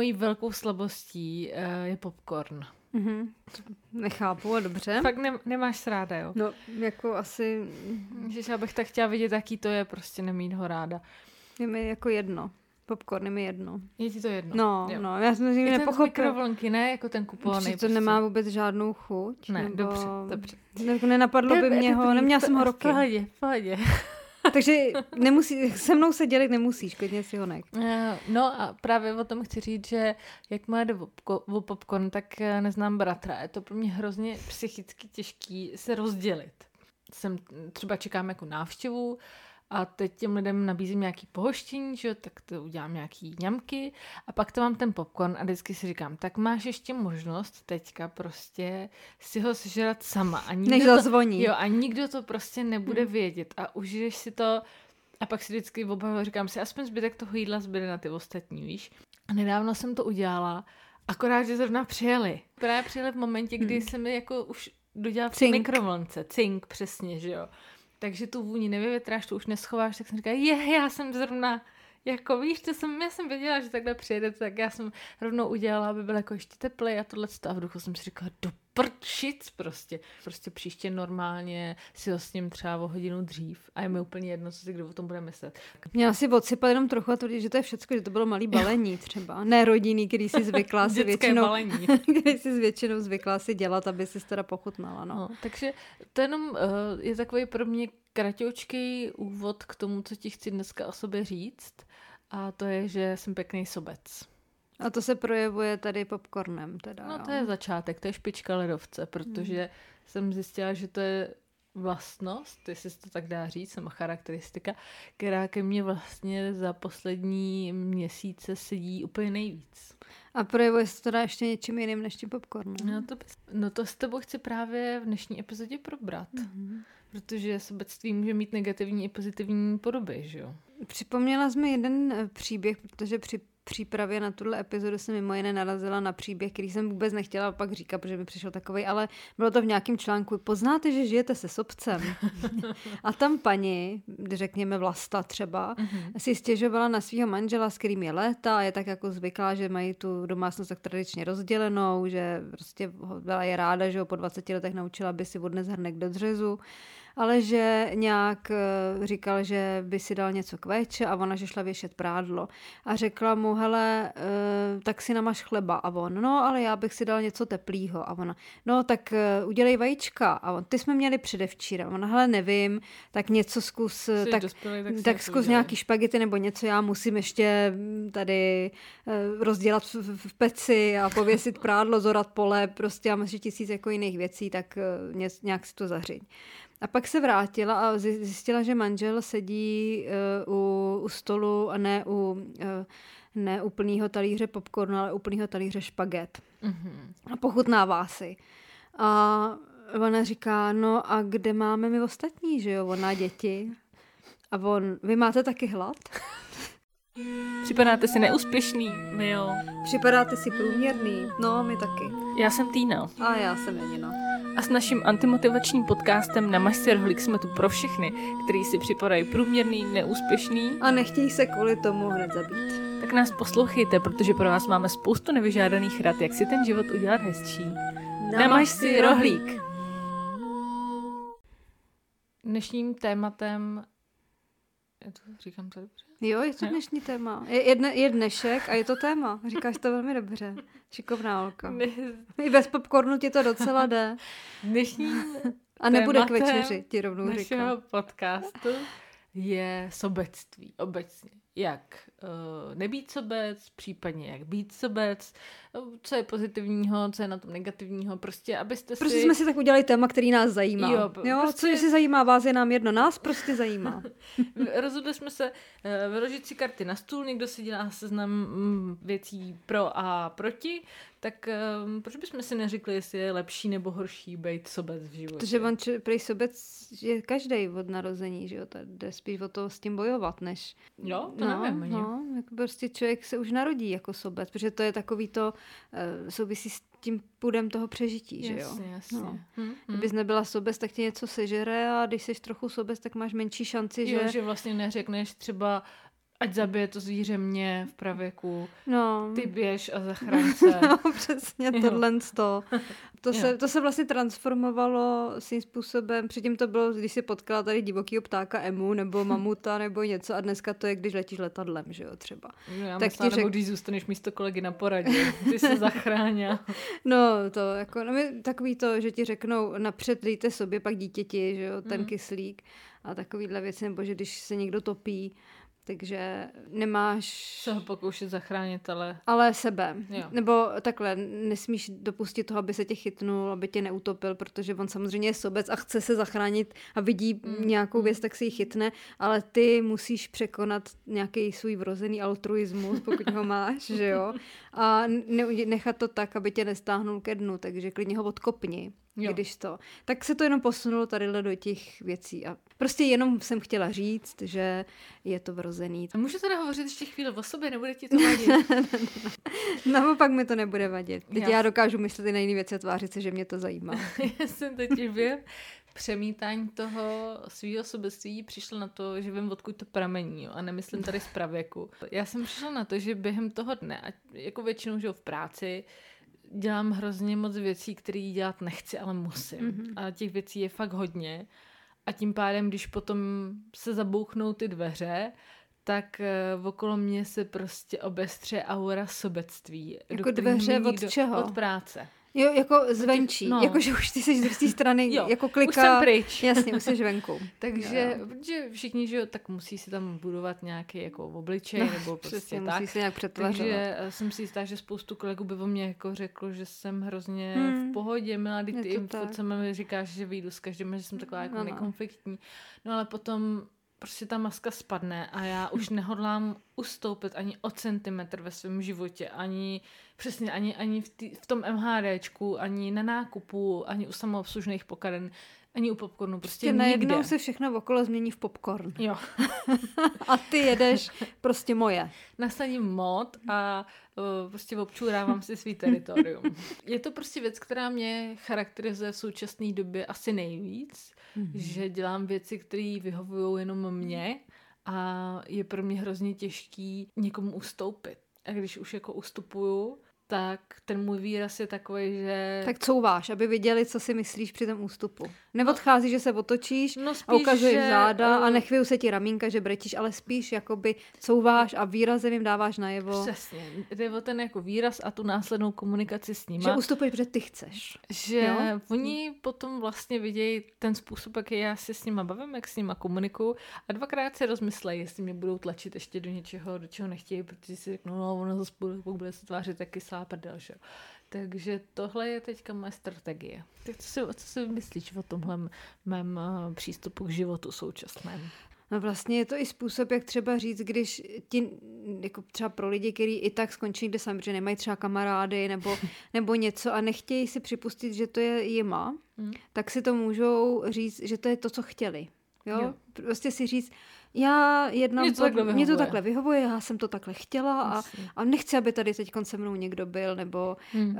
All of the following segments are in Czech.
mojí velkou slabostí uh, je popcorn. Mm-hmm. Nechápu, a dobře. Fakt ne, nemáš ráda, jo? No, jako asi... Že já bych tak chtěla vidět, jaký to je, prostě nemít ho ráda. Je mi jako jedno. Popcorn je mi jedno. Je ti to jedno? No, jo. no, já jsem si nepochopila. mikrovlnky, ne? Jako ten kupovaný. to prostě. nemá vůbec žádnou chuť. Ne, nebo... dobře, dobře. Jako nenapadlo by mě ho, neměla jsem ho roky. V pohodě, v pohodě. Takže nemusí, se mnou se dělit nemusíš, klidně si ho nech. Eh, no a právě o tom chci říct, že jak má jde o popcorn, tak eh, neznám bratra. Je to pro mě hrozně psychicky těžký se rozdělit. Jsem třeba čekám jako návštěvu a teď těm lidem nabízím nějaký pohoštění, že tak to udělám nějaký ňamky a pak to mám ten popcorn a vždycky si říkám, tak máš ještě možnost teďka prostě si ho sežrat sama. A nikdo Než zazvoní. To, jo, a nikdo to prostě nebude hmm. vědět a užiješ si to a pak si vždycky obavu říkám si, aspoň zbytek toho jídla zbyde na ty ostatní, víš. A nedávno jsem to udělala, akorát, že zrovna přijeli. Právě přijeli v momentě, kdy hmm. jsem mi jako už dodělala v mikrovlnce. Cink, přesně, že jo takže tu vůni nevyvětráš, tu už neschováš, tak jsem říkala, je, já jsem zrovna, jako víš, to jsem, já jsem věděla, že takhle přijede, tak já jsem rovnou udělala, aby byl jako ještě teplej a tohle a v duchu jsem si říkala, do prčic prostě. Prostě příště normálně si ho s ním třeba o hodinu dřív a je mi úplně jedno, co si kdo o tom bude myslet. Měla si odsypat jenom trochu a tvrdit, že to je všechno, že to bylo malý balení třeba. Ne rodinný, který si zvykla si většinou, balení. který si většinou zvykla si dělat, aby si teda pochutnala. No. no takže to jenom uh, je takový pro mě kratoučký úvod k tomu, co ti chci dneska o sobě říct. A to je, že jsem pěkný sobec. A to se projevuje tady popcornem teda, No to je začátek, to je špička ledovce, protože hmm. jsem zjistila, že to je vlastnost, jestli se to tak dá říct, sama charakteristika, která ke mně vlastně za poslední měsíce sedí úplně nejvíc. A projevuje se to teda ještě něčím jiným než tím popcornem? No to, no to s tebou chci právě v dnešní epizodě probrat. Mm-hmm. Protože sobectví může mít negativní i pozitivní podoby, že jo? Připomněla jsme jeden eh, příběh, protože při přípravě na tuhle epizodu jsem mimo jiné narazila na příběh, který jsem vůbec nechtěla pak říkat, protože mi přišel takový, ale bylo to v nějakém článku. Poznáte, že žijete se sobcem. a tam paní, řekněme Vlasta třeba, mm-hmm. si stěžovala na svého manžela, s kterým je léta a je tak jako zvyklá, že mají tu domácnost tak tradičně rozdělenou, že prostě byla je ráda, že ho po 20 letech naučila, aby si odnes hrnek do dřezu ale že nějak eh, říkal, že by si dal něco k véče a ona, že šla věšet prádlo. A řekla mu, hele, eh, tak si namaš chleba. A on, no, ale já bych si dal něco teplýho. A ona, no, tak eh, udělej vajíčka. A on, ty jsme měli předevčírem. A ona, hele, nevím, tak něco zkus, tak, dospělý, tak, tak zkus udělej. nějaký špagety nebo něco, já musím ještě mm, tady rozdělat v, v peci a pověsit prádlo, zorat pole, prostě a ještě tisíc jako jiných věcí, tak nějak si to zařiď. A pak se vrátila a zjistila, že manžel sedí uh, u, u stolu a ne u, uh, ne u plného talíře popcornu, ale u plného talíře špaget. Mm-hmm. A pochutnává si. A ona říká, no a kde máme my ostatní, že jo, ona děti. A on, vy máte taky hlad? Připadáte si neúspěšný, my jo. Připadáte si průměrný, no my taky. Já jsem Týna. A já jsem Janina. A s naším antimotivačním podcastem na si rohlík jsme tu pro všechny, kteří si připadají průměrný, neúspěšný. A nechtějí se kvůli tomu hned zabít. Tak nás poslouchejte, protože pro vás máme spoustu nevyžádaných rad, jak si ten život udělat hezčí. Namaž si rohlík. Dnešním tématem já to říkám to dobře? Jo, je to dnešní téma. Je, je, dne, je dnešek a je to téma. Říkáš to velmi dobře. Šikovná holka. Ne. I bez popcornu ti to docela jde. Dnešní A nebude k večeři, ti rovnou říkám. podcastu je sobectví obecně jak uh, nebýt sobec, případně jak být sobec, co je pozitivního, co je na tom negativního, prostě abyste prostě si... jsme si tak udělali téma, který nás zajímá. Jo, jo prostě... co jestli zajímá vás, je nám jedno, nás prostě zajímá. Rozhodli jsme se uh, vyložit si karty na stůl, někdo si dělá seznam mm, věcí pro a proti, tak um, proč bychom si neřekli, jestli je lepší nebo horší být sobec v životě? Protože on prej sobec je každý od narození, že jo, jde spíš o to s tím bojovat, než... Jo, to no, nevím. No, jako prostě člověk se už narodí jako sobec, protože to je takový to, souvisí s tím půdem toho přežití, jasně, že jo? Jasně, no. hmm, Kdybys nebyla sobec, tak ti něco sežere a když jsi trochu sobec, tak máš menší šanci, jo, že... že vlastně neřekneš třeba ať zabije to zvíře mě v pravěku, No. ty běž a zachraň se. No, přesně Jo. tohle to. To se, to se vlastně transformovalo svým způsobem. Předtím to bylo, když si potkala tady divokýho ptáka emu, nebo mamuta, nebo něco. A dneska to je, když letíš letadlem, že jo, třeba. No, Já Tak myslela, ti nebo řek- když zůstaneš místo kolegy na poradě. Ty se zachránila. No, to jako, no, takový to, že ti řeknou, napřed dejte sobě, pak dítěti, že jo, ten Mhm. kyslík a takovýhle věci, nebo že když se někdo topí, takže nemáš... Se ho pokoušet zachránit, ale Ale sebe. Jo. Nebo takhle, nesmíš dopustit toho, aby se tě chytnul, aby tě neutopil, protože on samozřejmě je sobec a chce se zachránit a vidí Mm, nějakou věc, tak si ji chytne, ale ty musíš překonat nějaký svůj vrozený altruismus, pokud ho máš, že jo? A ne- nechat to tak, aby tě nestáhnul ke dnu, takže klidně ho odkopni. Jo. Když to. Tak se to jenom posunulo tadyhle do těch věcí. A prostě jenom jsem chtěla říct, že je to vrozený. A můžu teda hovořit ještě chvíli o sobě, nebude ti to vadit? Naopak mi to nebude vadit. Teď Já- já, dokážu myslet i na jiné věci a tvářit se, že mě to zajímá. Já jsem totiž během přemítání toho svého sobectví přišla na to, že vím, odkud to pramení, jo, a nemyslím tady z pravěku. Já jsem přišla na to, že během toho dne, jako většinou, že v práci, dělám hrozně moc věcí, které dělat nechci, ale musím. Mhm. Mm-hmm. A těch věcí je fakt hodně. A tím pádem, když potom se zabouchnou ty dveře, tak eh, okolo mě se prostě obestře aura sobectví. Jako dveře od nikdo- čeho? Od práce. Jo, jako zvenčí. no. No. Jako, že už ty jsi z té strany, Jo, jako Už kliká. jsem pryč. Jasně, už jsi venku. Takže, Jo, protože všichni, že jo, tak musí si tam budovat nějaký jako obličej, No, nebo prostě Přesně, tak. musí se nějak přetvařovat. Takže eh, jsem si jistá, že spoustu kolegů by o mě jako řeklo, že jsem hrozně Hmm. v pohodě, milá, ty sama mi říkáš, že vyjdu s každým, že jsem taková jako Ano. nekonfliktní. No ale potom prostě ta maska spadne a já už nehodlám ustoupit ani o centimetr ve svém životě, ani přesně, ani, ani v, tý, v tom MHDčku, ani na nákupu, ani u samoobslužných pokaden, ani u popcornu, prostě Prostě najednou nikde. se všechno okolo změní v popcorn. Jo. A ty jedeš prostě moje. nasadím mod a prostě občurávám si svý teritorium. Je to prostě věc, která mě charakterizuje v současné době asi nejvíc, Mhm. že dělám věci, které vyhovují jenom mně a je pro mě hrozně těžký někomu ustoupit. A když už jako ustupuju, tak ten můj výraz je takový, že... Tak couváš, aby viděli, co si myslíš při tom ústupu. Neodchází, že se otočíš no a ukazuješ že, záda a eh, nechvějí se ti ramínka, že brečíš, ale spíš jakoby couváš a výrazem jim dáváš najevo, Přesně. Jde o ten jako výraz a tu následnou komunikaci s nima. že ustupuješ, protože ty chceš. že Jo? oni potom vlastně vidějí ten způsob, jak já se s nima bavím, jak s nima komunikuju a dvakrát si rozmyslejí, jestli mě budou tlačit ještě do něčeho, do čeho nechtějí, protože si řeknou, no ono zase bude, bude se tvářit jak kyslá prdel, že. Takže tohle je teďka moje strategie. Tak co si, co si myslíš o tomhle mém uh, přístupu k životu současnému? No vlastně je to i způsob, jak třeba říct, když ti, jako třeba pro lidi, kteří i tak skončí někde sami, že nemají třeba kamarády nebo, nebo něco a nechtějí si připustit, že to je jima, Hmm. tak si to můžou říct, že to je to, co chtěli. Jo. jo. Prostě si říct, já jednám, Mně to takhle mě to takhle vyhovuje, já jsem to takhle chtěla a, a nechci, aby tady teď se mnou někdo byl, nebo Hmm. uh,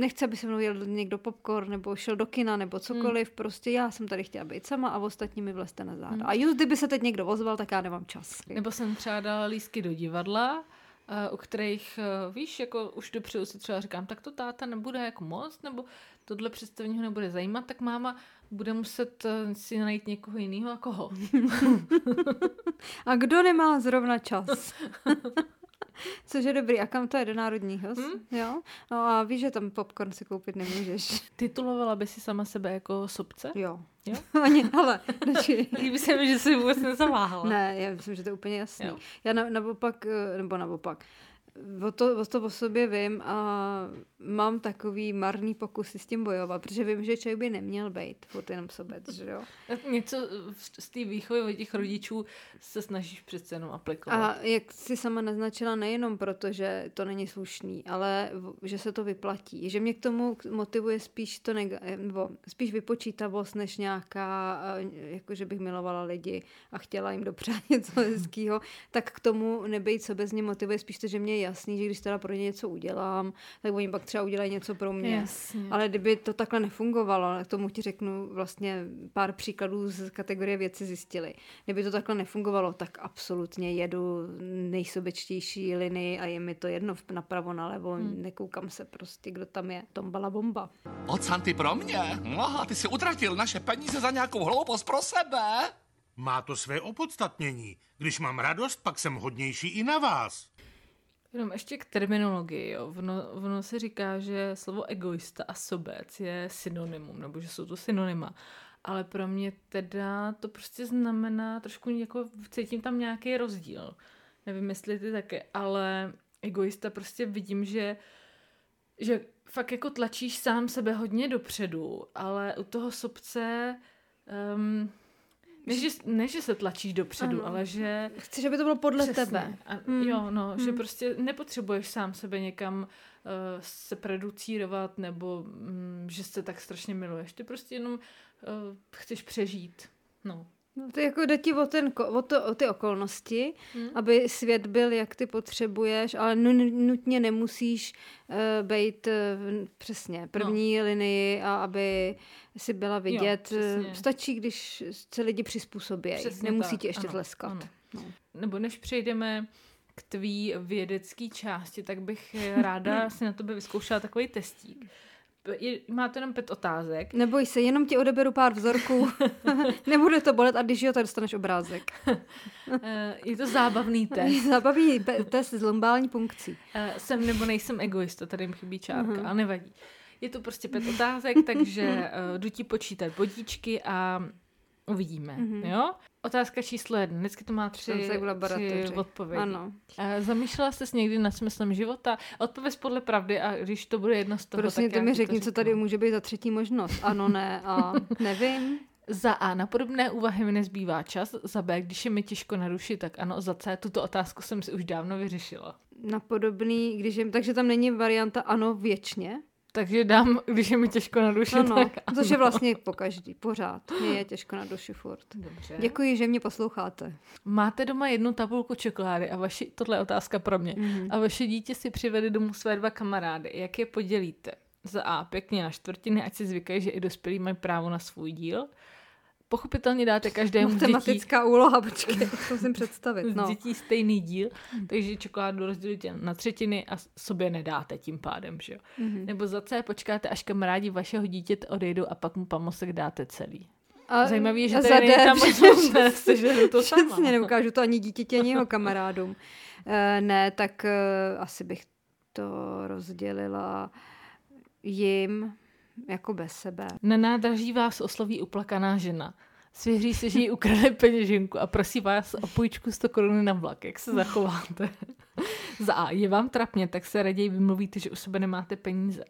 nechci, aby se mnou jel někdo popcorn, nebo šel do kina, nebo cokoliv, Hmm. prostě já jsem tady chtěla být sama a ostatní mi vlezte na záda. Hmm. A just kdyby se teď někdo ozval, tak já nemám čas. Nebo jsem třeba dala lísky do divadla, eh, u kterých, eh, víš, jako už dopředu si třeba říkám, tak to táta nebude jako moc, nebo tohle představení ho nebude zajímat, tak máma bude muset eh, si najít někoho jiného a koho. A kdo nemá zrovna čas? Což je dobrý. A kam to je do národního? Hmm? Jo? No a víš, že tam popcorn si koupit nemůžeš. Titulovala by si sama sebe jako sobce? Jo. Jo? Ani, ale, radši. Líbí se mi, že si vůbec nezaváhala. Ne, já myslím, že to je úplně jasný. Jo. Já na, naopak, eh, nebo naopak, o to, o to o sobě vím a mám takový marný pokusy s tím bojovat, protože vím, že člověk by neměl být furt jenom sobec, že jo? Něco z té výchovy od těch rodičů se snažíš přece jenom aplikovat. A jak si sama naznačila, nejenom proto, že to není slušný, ale že se to vyplatí. Že mě k tomu motivuje spíš to nega- nebo spíš vypočítavost, než nějaká, eh, jako že bych milovala lidi a chtěla jim dopřát něco hezkého, tak k tomu nebejt co bez mě motivuje spíš to, že mě jasný, že když teda pro ně něco udělám, tak oni pak třeba udělají něco pro mě. Jasně. Ale kdyby to takhle nefungovalo, k tomu ti řeknu vlastně pár příkladů z kategorie věci zjistili. Kdyby to takhle nefungovalo, tak absolutně jedu nejsobečtější linii a je mi to jedno napravo, nalevo, hmm. nekoukám se prostě, kdo tam je. Tombala bomba. Ocanty pro mě? Aha, ty si utratil naše peníze za nějakou hloupost pro sebe? Má to své opodstatnění. Když mám radost, pak jsem hodnější i na vás. Jenom ještě k terminologii. Jo. Vno, vno se říká, že slovo egoista a sobec je synonymum, nebo že jsou to synonyma. Ale pro mě teda to prostě znamená trošku jako, cítím tam nějaký rozdíl. Nevím, jestli ty také, ale egoista prostě vidím, že, že fakt jako tlačíš sám sebe hodně dopředu, ale u toho sobce um, ne že, ne, že se tlačíš dopředu, ano. ale že... Chceš, aby to bylo podle Přesně. tebe. A, hmm. Jo, no, hmm. že prostě nepotřebuješ sám sebe někam uh, se producírovat nebo um, že se tak strašně miluješ. Ty prostě jenom uh, chceš přežít. No. No, to jako jde ti o, ten, o, to, o ty okolnosti, hmm. aby svět byl, jak ty potřebuješ, ale nutně nemusíš uh, být uh, přesně první no. linii a aby si byla vidět. Jo, Stačí, když se lidi přizpůsobí. Nemusí tak. ti ještě ano, tleskat. Ano. No. Nebo než přejdeme k tvý vědecké části, tak bych ráda si na tobě vyzkoušela takový testík máte jenom pět otázek. Neboj se, jenom ti odeberu pár vzorků. Nebude to bolet a když jo, tak dostaneš obrázek. Eh, je to zábavný test. Zábavný test s lumbální punkcí. Uh, jsem nebo nejsem egoista, tady jim chybí čárka, uh-huh. ale nevadí. Je to prostě pět otázek, takže uh, jdu ti počítat bodíčky a uvidíme, mm-hmm. jo? Otázka číslo jedna. Vždycky to má tři, tři odpovědi. Ano. Zamýšlela jsi někdy nad smyslem života? Odpověz podle pravdy a když to bude jedno z toho, Prosím, tak to mi řekni, co tady může být za třetí možnost. Ano, ne a nevím. Za A. Na podobné úvahy mi nezbývá čas. Za B. Když je mi těžko narušit, tak ano. Za C. Tuto otázku jsem si už dávno vyřešila. Na podobný, když je, takže tam není varianta ano věčně? Takže dám, když je mi těžko na duši, ano, tak ano. Což je vlastně po každý, pořád. Mě je těžko na duši furt. Dobře. Děkuji, že mě posloucháte. Máte doma jednu tabulku čokolády a vaši, tohle je otázka pro mě, mm-hmm. a vaše dítě si přivede domů své dva kamarády. Jak je podělíte? Za A pěkně na čtvrtiny, ať si zvykají, že i dospělí mají právo na svůj díl. Pochopitelně dáte každému Matematická dětí, úloha, počkej, to musím představit. No. Z dětí stejný díl, takže čokoládu rozdělíte na třetiny a sobě nedáte tím pádem, že jo. Mm-hmm. Nebo za C počkáte, až kamarádi vašeho dítěte odejdou a pak mu pamosek dáte celý. A Zajímavý je, že tady není tam možnost že to sama. Přesně, neukážu to ani dítěti, ani jeho kamarádům. Uh, ne, tak uh, asi bych to rozdělila jim, jako bez sebe. Na nádraží vás osloví uplakaná žena. Svěří se, že jí ukradli peněženku a prosí vás o půjčku 100 korun na vlak. Jak se zachováte? Za A. Je vám trapně, tak se raději vymluvíte, že u sebe nemáte peníze.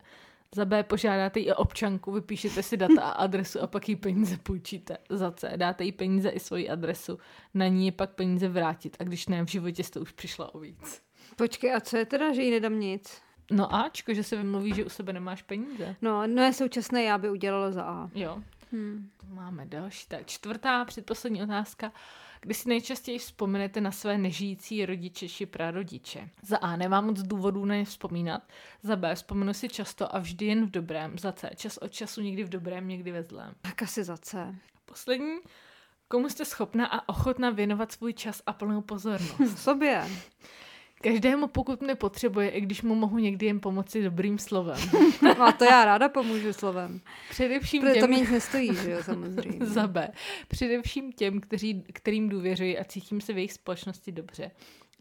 Za B požádáte i o občanku, vypíšete si data a adresu a pak jí peníze půjčíte. Za C dáte jí peníze i svoji adresu. Na ní je pak peníze vrátit a když ne, v životě jste už přišla o víc. Počkej, a co je teda, že jí nedám nic? No Ačko, že se vymluví, že u sebe nemáš peníze. No, no je současné já by udělala za A. Jo. Hmm. Máme další. Tak čtvrtá, předposlední otázka. Kdy si nejčastěji vzpomenete na své nežijící rodiče či prarodiče? Za A nemám moc důvodů na ně vzpomínat. Za B vzpomenu si často a vždy jen v dobrém. Za C čas od času někdy v dobrém, někdy ve zlém. Tak asi za C. Poslední. Komu jste schopna a ochotna věnovat svůj čas a plnou pozornost? Sobě. Každému, pokud mě potřebuje, i když mu mohu někdy jen pomoci dobrým slovem. No a to já ráda pomůžu slovem. Především Protože těm... to mě nic nestojí, že jo, samozřejmě. Za B. Především těm, kteří, kterým důvěřuji a cítím se v jejich společnosti dobře.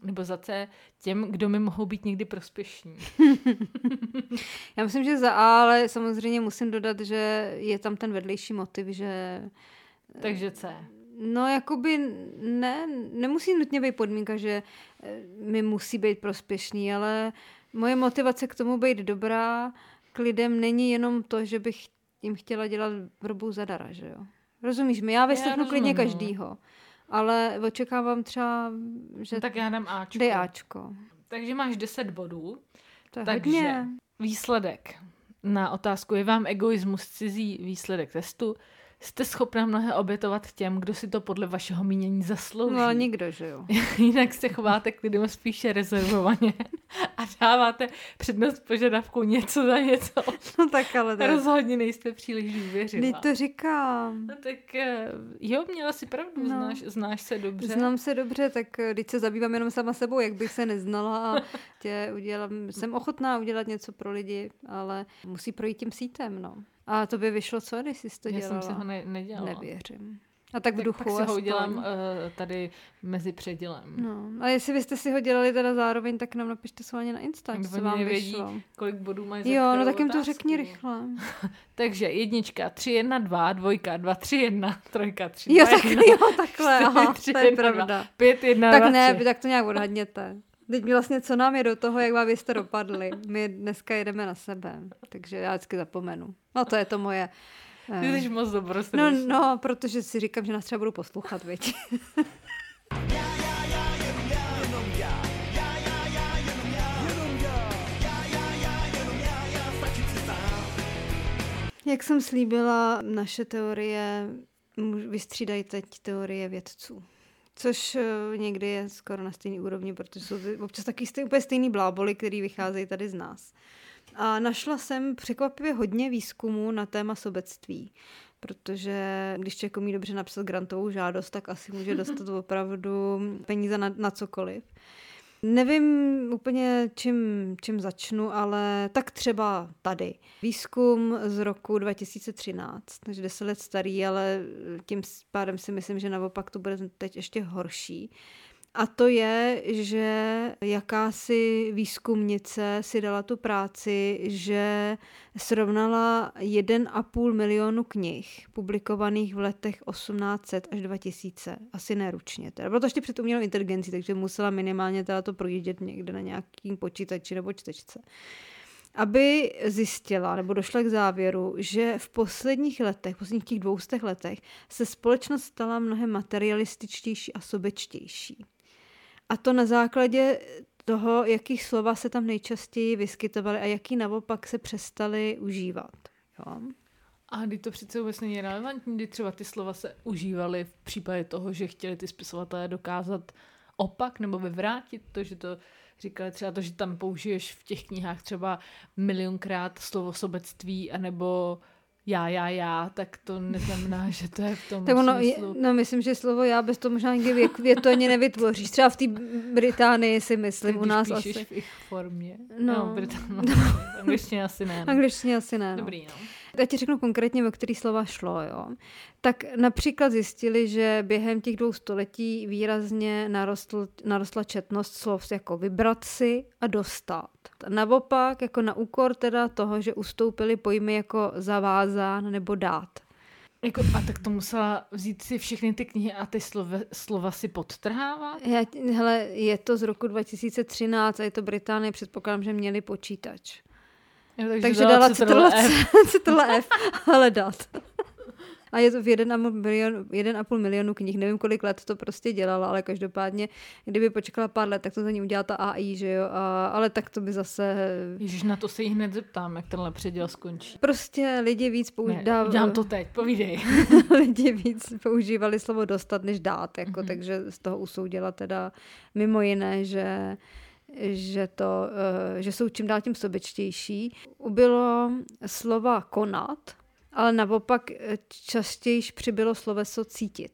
Nebo za C těm, kdo mi mohou být někdy prospěšní. já myslím, že za A, ale samozřejmě musím dodat, že je tam ten vedlejší motiv, že... Takže C. No, jakoby ne, nemusí nutně být podmínka, že eh, mi musí být prospěšný, ale moje motivace k tomu být dobrá k lidem není jenom to, že bych jim chtěla dělat vrbu zadara, že jo. Rozumíš mi? Já vyslechnu klidně no. každýho, ale očekávám třeba, že... No, tak já dám Ačko. Dej Ačko. Takže máš 10 bodů. To takže hodně. výsledek na otázku, je vám egoismus cizí výsledek testu? Jste schopná mnohé obětovat těm, kdo si to podle vašeho mínění zaslouží. No, nikdo, že jo. Jinak se chováte k lidem spíše rezervovaně a dáváte přednost požadavku něco za něco. No tak ale je... Rozhodně nejste příliš důvěřivá. Teď to říkám. No tak eh, jo, měla si pravdu, No. znáš, znáš se dobře. Znám se dobře, tak eh, když se zabývám jenom sama sebou, jak bych se neznala a tě udělám, jsem ochotná udělat něco pro lidi, ale musí projít tím sítem, no. A to by vyšlo co, když jsi to Já dělala? jsem si ho ne- nedělala. Nevěřím. A tak v Tak duchu pak si ho udělám uh, tady mezi předělem. No, a jestli byste si ho dělali teda zároveň, tak nám napište schválně na Insta, co vám nevědí, vyšlo. Kolik bodů mají Jo, no tak jim to řekni rychle. Takže jednička, tři, jedna, dva, dvojka, dva, tři, jedna, trojka, tři, Jo, dva, tak, jedna, jo, takhle, čtyři, aha, tři, to je jedna, dva, pravda. Pět, jedna, Tak dva, ne, tři. tak to nějak odhadněte. Teď vlastně, co nám je do toho, jak vám byste dopadli. My dneska jedeme na sebe, takže já vždycky zapomenu. No to je to moje... eh, Ty jsi moc No, dobrosrdečný. no, protože si říkám, že nás třeba budou poslouchat, věď. Jak jsem slíbila, naše teorie vystřídají teď teorie vědců. Což eh, někdy je skoro na stejný úrovni, protože jsou to občas taky stej, úplně stejný bláboli, který vycházejí tady z nás. A našla jsem překvapivě hodně výzkumů na téma sobectví, protože když člověk umí dobře napsat grantovou žádost, tak asi může dostat opravdu peníze na, na cokoliv. Nevím úplně, čím, čím začnu, ale tak třeba tady. Výzkum z roku 2013, takže 10 let starý, ale tím pádem si myslím, že naopak to bude teď ještě horší. A to je, že jakási výzkumnice si dala tu práci, že srovnala 1,5 milionu knih publikovaných v letech 1800 až 2000, asi neručně. Teda. Bylo to ještě před umělou inteligencí, takže musela minimálně teda to projíždět někde na nějakým počítači nebo čtečce aby zjistila nebo došla k závěru, že v posledních letech, v posledních těch dvoustech letech se společnost stala mnohem materialističtější a sobečtější. A to na základě toho, jakých slova se tam nejčastěji vyskytovaly a jaký naopak se přestali užívat. Jo? A kdy to přece vůbec není relevantní, kdy třeba ty slova se užívaly v případě toho, že chtěli ty spisovatelé dokázat opak nebo vyvrátit to, že to říkali třeba to, že tam použiješ v těch knihách třeba milionkrát slovo sobectví anebo já, já, já, tak to neznamená, že to je v tom Tak ono, je, smyslu. no myslím, že slovo já bez toho možná nikdy věk, větu ani nevytvoříš. Třeba v té Británii si myslím, u Když nás píšeš asi. v ich formě. No. No, no, Brit- no, angličtině asi ne. No. Angličtině asi ne. No. Dobrý, no. Já ti řeknu konkrétně, o který slova šlo. Jo. Tak například zjistili, že během těch dvou století výrazně narostl, narostla četnost slov jako vybrat si a dostat. Naopak, jako na úkor teda toho, že ustoupili pojmy jako zavázán nebo dát. Jako, a tak to musela vzít si všechny ty knihy a ty slova, slova si podtrhávat? Já, hele, je to z roku 2013 a je to Británie, předpokládám, že měli počítač. Jo, takže, Takže dala Ctrl Ctrl F. Ctrl F, ale dát. A je to v 1,5 milionu, 1,5 milionu knih. Nevím, kolik let to prostě dělala, ale každopádně, kdyby počkala pár let, tak to za ní udělá ta AI, že jo? A, ale tak to by zase... Ježiš, na to se jí hned zeptám, jak tenhle předěl skončí. Prostě lidi víc používali, udělám to teď, povídej. lidi víc používali slovo dostat, než dát, jako, Mhm. takže z toho usoudila teda mimo jiné, že že, to, eh, že jsou čím dál tím sobečtější. Ubylo slova konat, ale naopak eh, častěji přibylo sloveso cítit.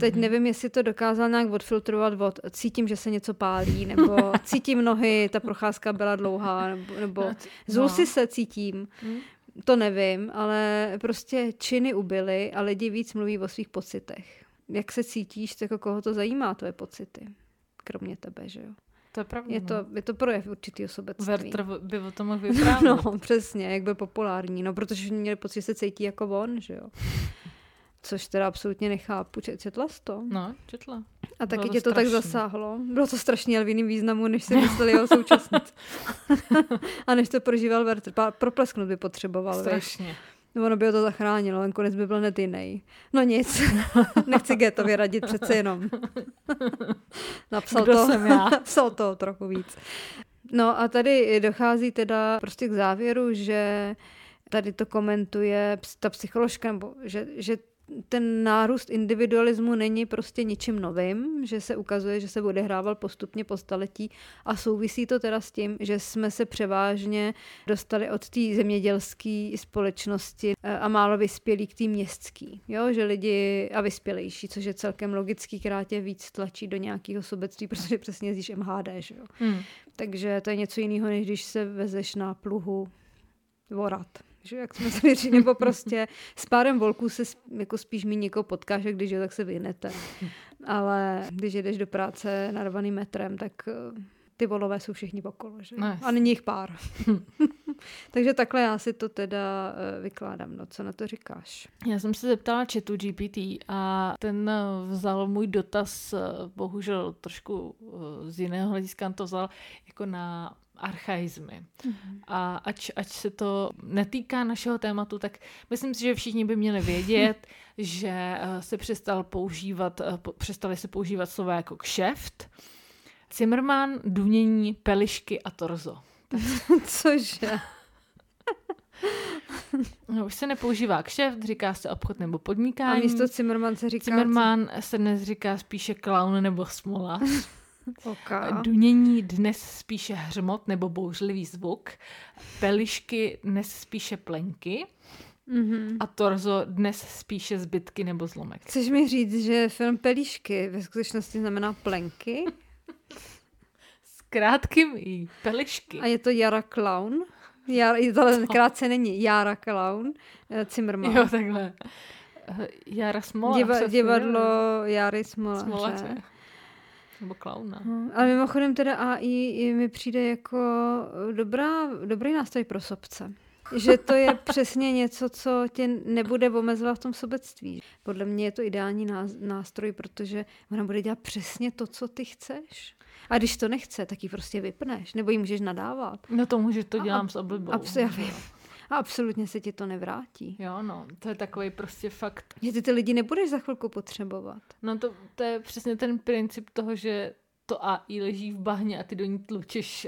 Teď nevím, jestli to dokázal nějak odfiltrovat od cítím, že se něco pálí, nebo cítím nohy, ta procházka byla dlouhá, nebo, nebo No, c- zul no. si se cítím. Hm? To nevím, ale prostě činy ubyly a lidi víc mluví o svých pocitech. Jak se cítíš, tak jako koho to zajímá, tvoje pocity. Kromě tebe, že jo. To je pravda. Je to, je to projev určitý sobectví. Werther by o tom mohl vyprávět. No, přesně, jak byl populární. No, protože měli pocit, že se cítí jako on, že jo. Což teda absolutně nechápu. Čet- Četla jsi to? No, četla. A taky bylo tě to to tak strašný. zasáhlo. Bylo to strašně, ale v jiným významu, než si mysleli jeho současnic. a než to prožíval Werther. Proplesknout by potřeboval. Strašně. No, ono by ho to zachránilo, ten konec by byl hned jiný. No nic, nechci Getovi radit přece jenom. Napsal Kdo to, jsem já? Napsal to trochu víc. No a tady dochází teda prostě k závěru, že tady to komentuje ta psycholožka, nebo že, že ten nárůst individualismu není prostě ničím novým, že se ukazuje, že se odehrával postupně po staletí a souvisí to teda s tím, že jsme se převážně dostali od té zemědělské společnosti eh, a málo vyspělí k té městské. Jo? Že lidi a vyspělejší, což je celkem logický, která tě víc tlačí do nějakého sobectví, protože přesně jezdíš MHD. Že jo? Hmm. Takže to je něco jiného, než když se vezeš na pluhu vorat že jak jsme si říct, nebo prostě s párem volků se jako spíš mi někoho potkáš, když jo, tak se vyhnete. Ale když jdeš do práce narvaným metrem, tak eh, ty volové jsou všichni okolo, že? No, a není jich pár. Takže takhle já si to teda uh, vykládám. No, co na to říkáš? Já jsem se zeptala chatu GPT a ten eh, vzal můj dotaz, bohužel trošku z jiného hlediska, to vzal jako na archaizmy. Mm-hmm. A ač, ač se to netýká našeho tématu, tak myslím si, že všichni by měli vědět, že eh, se přestal používat, eh, přestali se používat slova jako kšeft, Zimmerman, dunění, pelišky a torzo. Cože? No, už se nepoužívá kšeft, říká se obchod nebo podnikání. A místo Zimmerman se říká... Zimmerman se dnes říká spíše clown nebo smolař. Okay. Dunění dnes spíše hřmot nebo bouřlivý zvuk, pelišky dnes spíše plenky mm-hmm. a torzo dnes spíše zbytky nebo zlomek. Chceš mi říct, že film Pelíšky ve skutečnosti znamená plenky? S krátkým i pelišky. A je to Jara Clown? Jar, to krátce není Jara Clown, eh, Zimmerman. Jo, takhle. Eh, Jara Smola. Diva, divadlo Jary Smola. Smolaře. Nebo klauna. No, ale mimochodem teda AI mi přijde jako dobrá, dobrý nástroj pro sobce. Že to je přesně něco, co tě nebude omezovat v tom sobectví. Podle mě je to ideální nástroj, protože ona bude dělat přesně to, co ty chceš. A když to nechce, tak ji prostě vypneš, nebo ji můžeš nadávat. No to může, to dělám a, s oblibou. Abs- já vím. A absolutně se ti to nevrátí. Jo, no, to je takový prostě fakt. Že ty ty lidi nebudeš za chvilku potřebovat. No to, to je přesně ten princip toho, že to AI leží v bahně a ty do ní tlučeš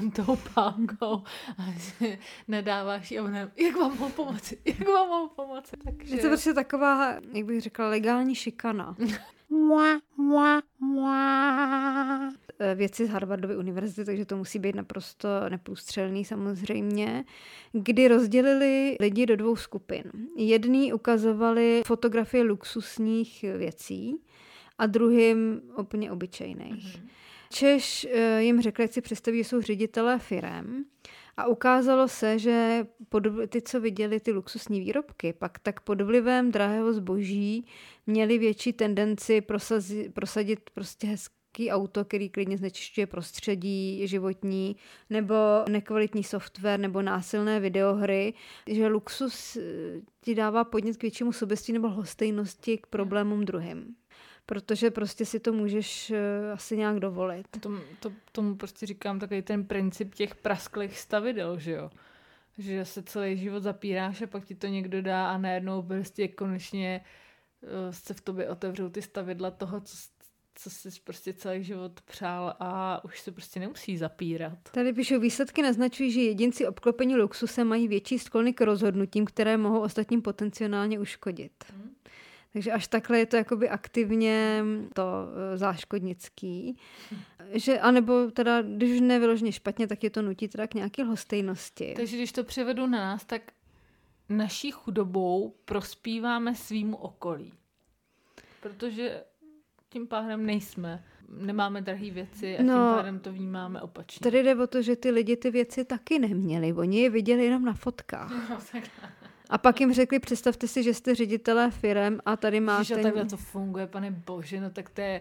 uh, tou pálkou a že nadáváš a ona, jak vám mohu pomoci, jak vám mohu pomoci. Takže... Je to prostě taková, jak bych řekla, legální šikana. Eh, věci z Harvardovy univerzity, takže to musí být naprosto neprůstřelný samozřejmě, kdy rozdělili lidi do dvou skupin. Jedný ukazovali fotografie luxusních věcí a druhým úplně obyčejných. Mm-hmm. Češ eh, jim řekl, jak si představí, že jsou ředitelé firem a ukázalo se, že pod, ty, co viděli ty luxusní výrobky, pak tak pod vlivem drahého zboží měli větší tendenci prosazi, prosadit prostě hezký auto, který klidně znečišťuje prostředí životní, nebo nekvalitní software, nebo násilné videohry, že luxus eh, ti dává podnět k většímu sobectví nebo hostejnosti k problémům druhým protože prostě si to můžeš uh, asi nějak dovolit. Tom, to, tomu prostě říkám takový ten princip těch prasklých stavidel, že jo? Že se celý život zapíráš a pak ti to někdo dá a najednou prostě konečně uh, se v tobě otevřou ty stavidla toho, co, co jsi prostě celý život přál a už se prostě nemusí zapírat. Tady píšu, výsledky naznačují, že jedinci obklopení luxusem mají větší sklony k rozhodnutím, které mohou ostatním potenciálně uškodit. Hmm. Takže až takhle je to jakoby aktivně to e, záškodnický. Že, anebo teda, když už nevyloženě špatně, tak je to nutí teda k nějaké hostejnosti. Takže když to převedu na nás, tak naší chudobou prospíváme svýmu okolí. Protože tím pádem nejsme nemáme drahé věci a no, tím pádem to vnímáme opačně. Tady jde o to, že ty lidi ty věci taky neměli. Oni je viděli jenom na fotkách. No, a pak jim řekli, představte si, že jste ředitelé firem a tady máte... Že takhle to funguje, pane bože, no tak to je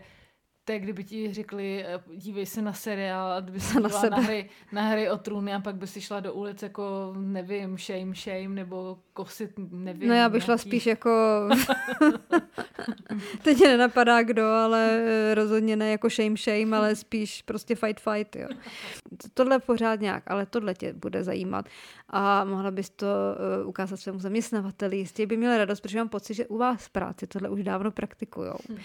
to je, kdyby ti řekli, eh, dívej se na seriál a kdyby se na, sebe. na, hry, na hry o trůny a pak by si šla do ulic jako, nevím, shame, shame, nebo kosit, nevím. No já bych šla spíš jako, teď mě nenapadá kdo, ale eh, rozhodně ne jako shame, shame, ale spíš prostě fight, fight, jo. tohle pořád nějak, ale tohle tě bude zajímat a mohla bys to uh, ukázat svému zaměstnavateli. Jistě by měl radost, protože mám pocit, že u vás v práci tohle už dávno praktikují. Hmm.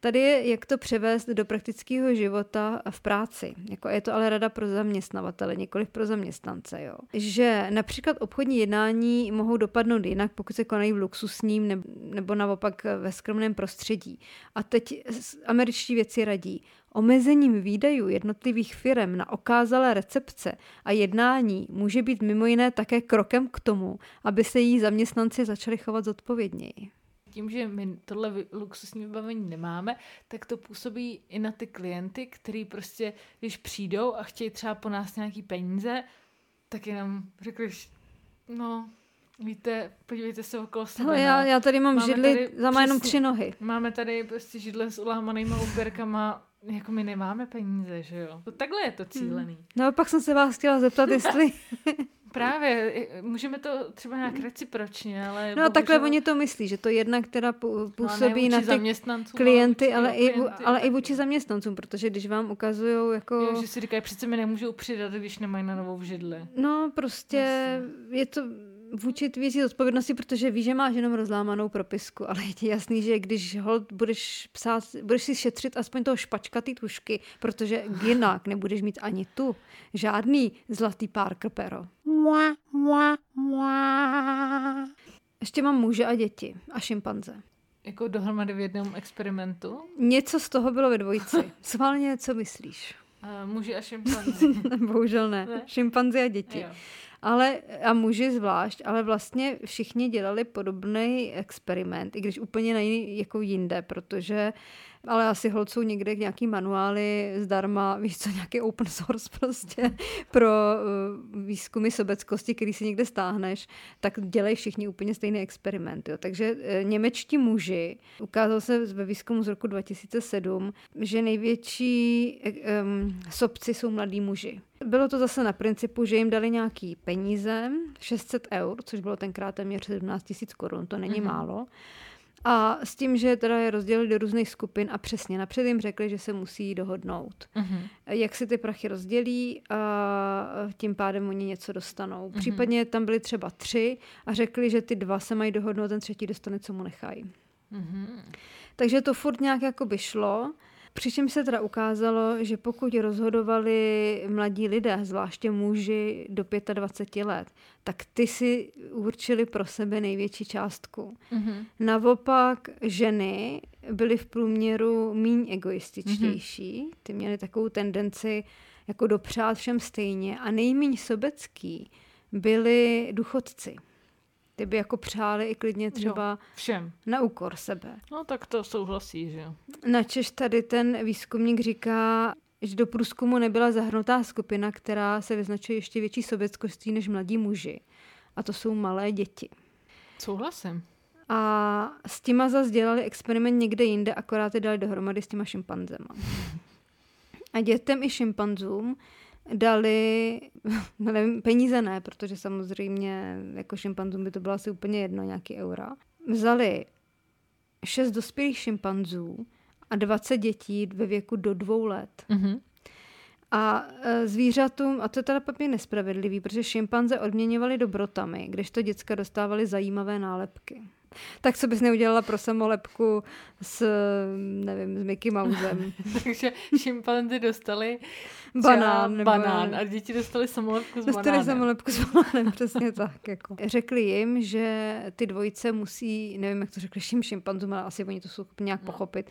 Tady je, jak to převést do praktického života v práci. Jako je to ale rada pro zaměstnavatele, nikoli pro zaměstnance. Jo. Že například obchodní jednání mohou dopadnout jinak, pokud se konají v luxusním nebo, nebo naopak ve skromném prostředí. A teď američtí věci radí. Omezením výdajů jednotlivých firm na okázalé recepce a jednání může být mimo jiné také krokem k tomu, aby se jí zaměstnanci začali chovat zodpovědněji. Tím, že my tohle luxusní vybavení nemáme, tak to působí i na ty klienty, který prostě, když přijdou a chtějí třeba po nás nějaký peníze, tak jenom řekneš, no, Víte, podívejte se okolo sebe. Hele, já, no. já tady mám máme židli, tady za má jenom tři nohy. Máme tady prostě židle s ulámanýma úběrkama, jako my nemáme peníze, že jo. To takhle je to cílený. Hmm. No a pak jsem se vás chtěla zeptat, jestli... Právě, můžeme to třeba nějak recipročně, ale... No bohužel... takhle oni to myslí, že to jedna, která působí no, na ty klienty, ale, i, klienty, ale i vůči zaměstnancům, protože když vám ukazují jako... Jo, že si říkají, přece mi nemůžou přidat, když nemají na novou židli. No prostě Jasně. je to vůči věcí odpovědnosti, protože víš, že máš jenom rozlámanou propisku, ale je ti jasný, že když hold budeš psát, budeš si šetřit aspoň toho špačka ty tušky, protože jinak nebudeš mít ani tu žádný zlatý Parker pero. Mua, mua, mua. Ještě mám muže a děti a šimpanze. Jako dohromady v jednom experimentu? Něco z toho bylo ve dvojici. Sválně, co myslíš? Uh, muži a šimpanzi. Bohužel ne. ne. Šimpanzi a děti. Jo ale a muži zvlášť, ale vlastně všichni dělali podobný experiment, i když úplně na jiný, jako jinde, protože ale asi holců někde nějaký manuály zdarma, víš co, nějaký open source prostě pro uh, výzkumy sobeckosti, který si někde stáhneš, tak dělají všichni úplně stejný experiment. Jo. Takže uh, němečtí muži, ukázalo se ve výzkumu z roku 2007, že největší um, sobci jsou mladí muži. Bylo to zase na principu, že jim dali nějaký peníze, 600 eur, což bylo tenkrát téměř 17 000 korun, to není mm-hmm. málo. A s tím, že teda je rozdělili do různých skupin a přesně napřed jim řekli, že se musí dohodnout. Mm-hmm. Jak si ty prachy rozdělí a tím pádem oni něco dostanou. Mm-hmm. Případně tam byly třeba tři a řekli, že ty dva se mají dohodnout, ten třetí dostane, co mu nechají. Mm-hmm. Takže to furt nějak jako by šlo. Přičemž se teda ukázalo, že pokud rozhodovali mladí lidé, zvláště muži do 25 let, tak ty si určili pro sebe největší částku. Mm-hmm. Naopak ženy byly v průměru míň egoističtější, mm-hmm. ty měly takovou tendenci jako dopřát všem stejně a nejmíň sobecký byli důchodci. Ty by jako přáli i klidně třeba jo, všem. na úkor sebe. No tak to souhlasí, že jo. Načež tady ten výzkumník říká, že do průzkumu nebyla zahrnutá skupina, která se vyznačuje ještě větší sobeckostí než mladí muži. A to jsou malé děti. Souhlasím. A s těma zase dělali experiment někde jinde, akorát je dali dohromady s těma šimpanzema. A dětem i šimpanzům dali, no nevím, peníze ne, protože samozřejmě jako šimpanzům by to bylo asi úplně jedno, nějaký eura. Vzali šest dospělých šimpanzů a 20 dětí ve věku do dvou let. Mm-hmm. A e, zvířatům, a to je teda papír nespravedlivý, protože šimpanze odměňovali dobrotami, když to děcka dostávali zajímavé nálepky. Tak co bys neudělala pro samolepku s, nevím, s Mickey Mousem. Takže šimpanzi dostali banán, nebo... banán a děti dostali samolepku s dostali banánem. Dostali samolepku s banánem, přesně tak. Jako. Řekli jim, že ty dvojice musí, nevím, jak to řekli všim šimpanzům, ale asi oni to jsou nějak no. pochopit,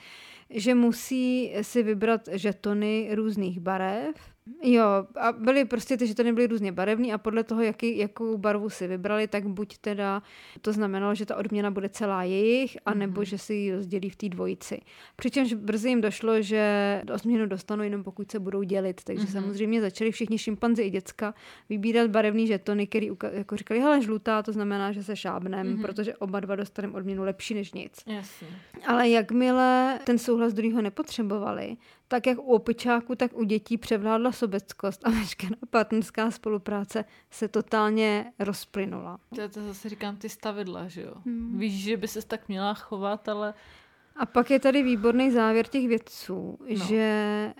že musí si vybrat žetony různých barev Jo, a byly prostě ty žetony byly různě barevný a podle toho, jaký, jakou barvu si vybrali, tak buď teda to znamenalo, že ta odměna bude celá jejich, anebo mm-hmm. že si ji rozdělí v té dvojici. Přičemž brzy jim došlo, že odměnu dostanou jenom pokud se budou dělit. Takže mm-hmm. samozřejmě začali všichni šimpanzi i děcka vybírat barevný žetony, který jako říkali, hele, žlutá, to znamená, že se šábnem, mm-hmm. protože oba dva dostaneme odměnu lepší než nic. Jasně. Ale jakmile ten souhlas druhého nepotřebovali, tak jak u opičáku, tak u dětí převládla sobeckost a veškerá partnerská spolupráce se totálně rozplynula. To, je to zase říkám ty stavidla, že jo? Hmm. Víš, že by se tak měla chovat, ale... A pak je tady výborný závěr těch vědců, no. že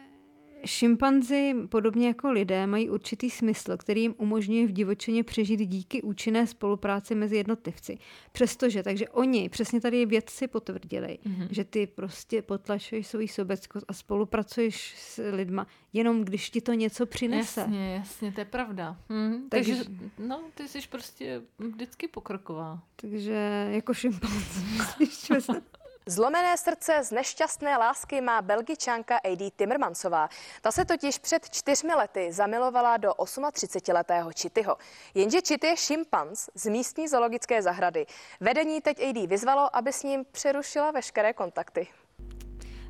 Šimpanzi, podobně jako lidé, mají určitý smysl, který jim umožňuje v divočině přežít díky účinné spolupráci mezi jednotlivci. Přestože, takže oni, přesně tady vědci potvrdili, mm-hmm. že ty prostě potlačuješ svou sobeckost a spolupracuješ s lidma, jenom když ti to něco přinese. Jasně, jasně, to je pravda. Hm, takže, takže, no, ty jsi prostě vždycky pokroková. Takže jako šimpanz, myslíš, Zlomené srdce z nešťastné lásky má belgičanka A.D. Timmermansová. Ta se totiž před čtyřmi lety zamilovala do 38-letého Chityho. Jenže Chity je šimpanz z místní zoologické zahrady. Vedení teď A.D. vyzvalo, aby s ním přerušila veškeré kontakty.